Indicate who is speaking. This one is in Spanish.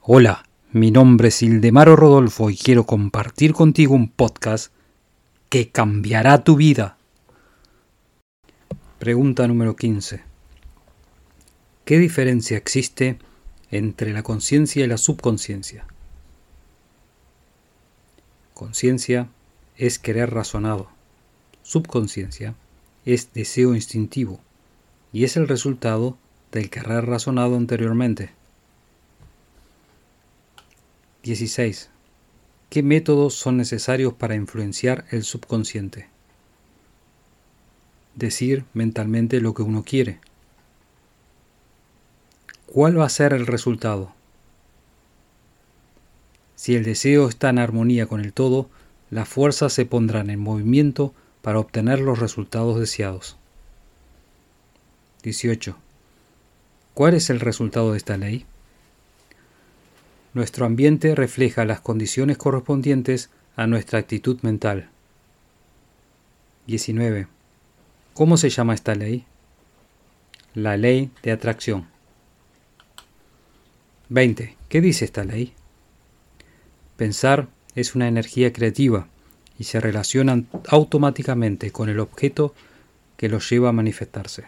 Speaker 1: Hola, mi nombre es Ildemaro Rodolfo y quiero compartir contigo un podcast que cambiará tu vida. Pregunta número 15. ¿Qué diferencia existe entre la conciencia y la subconsciencia? Conciencia es querer razonado. Subconsciencia es deseo instintivo y es el resultado del querer razonado anteriormente. 16. ¿Qué métodos son necesarios para influenciar el subconsciente? Decir mentalmente lo que uno quiere. ¿Cuál va a ser el resultado? Si el deseo está en armonía con el todo, las fuerzas se pondrán en movimiento para obtener los resultados deseados. 18. ¿Cuál es el resultado de esta ley? Nuestro ambiente refleja las condiciones correspondientes a nuestra actitud mental. 19. ¿Cómo se llama esta ley? La ley de atracción. 20. ¿Qué dice esta ley? Pensar es una energía creativa y se relaciona automáticamente con el objeto que lo lleva a manifestarse.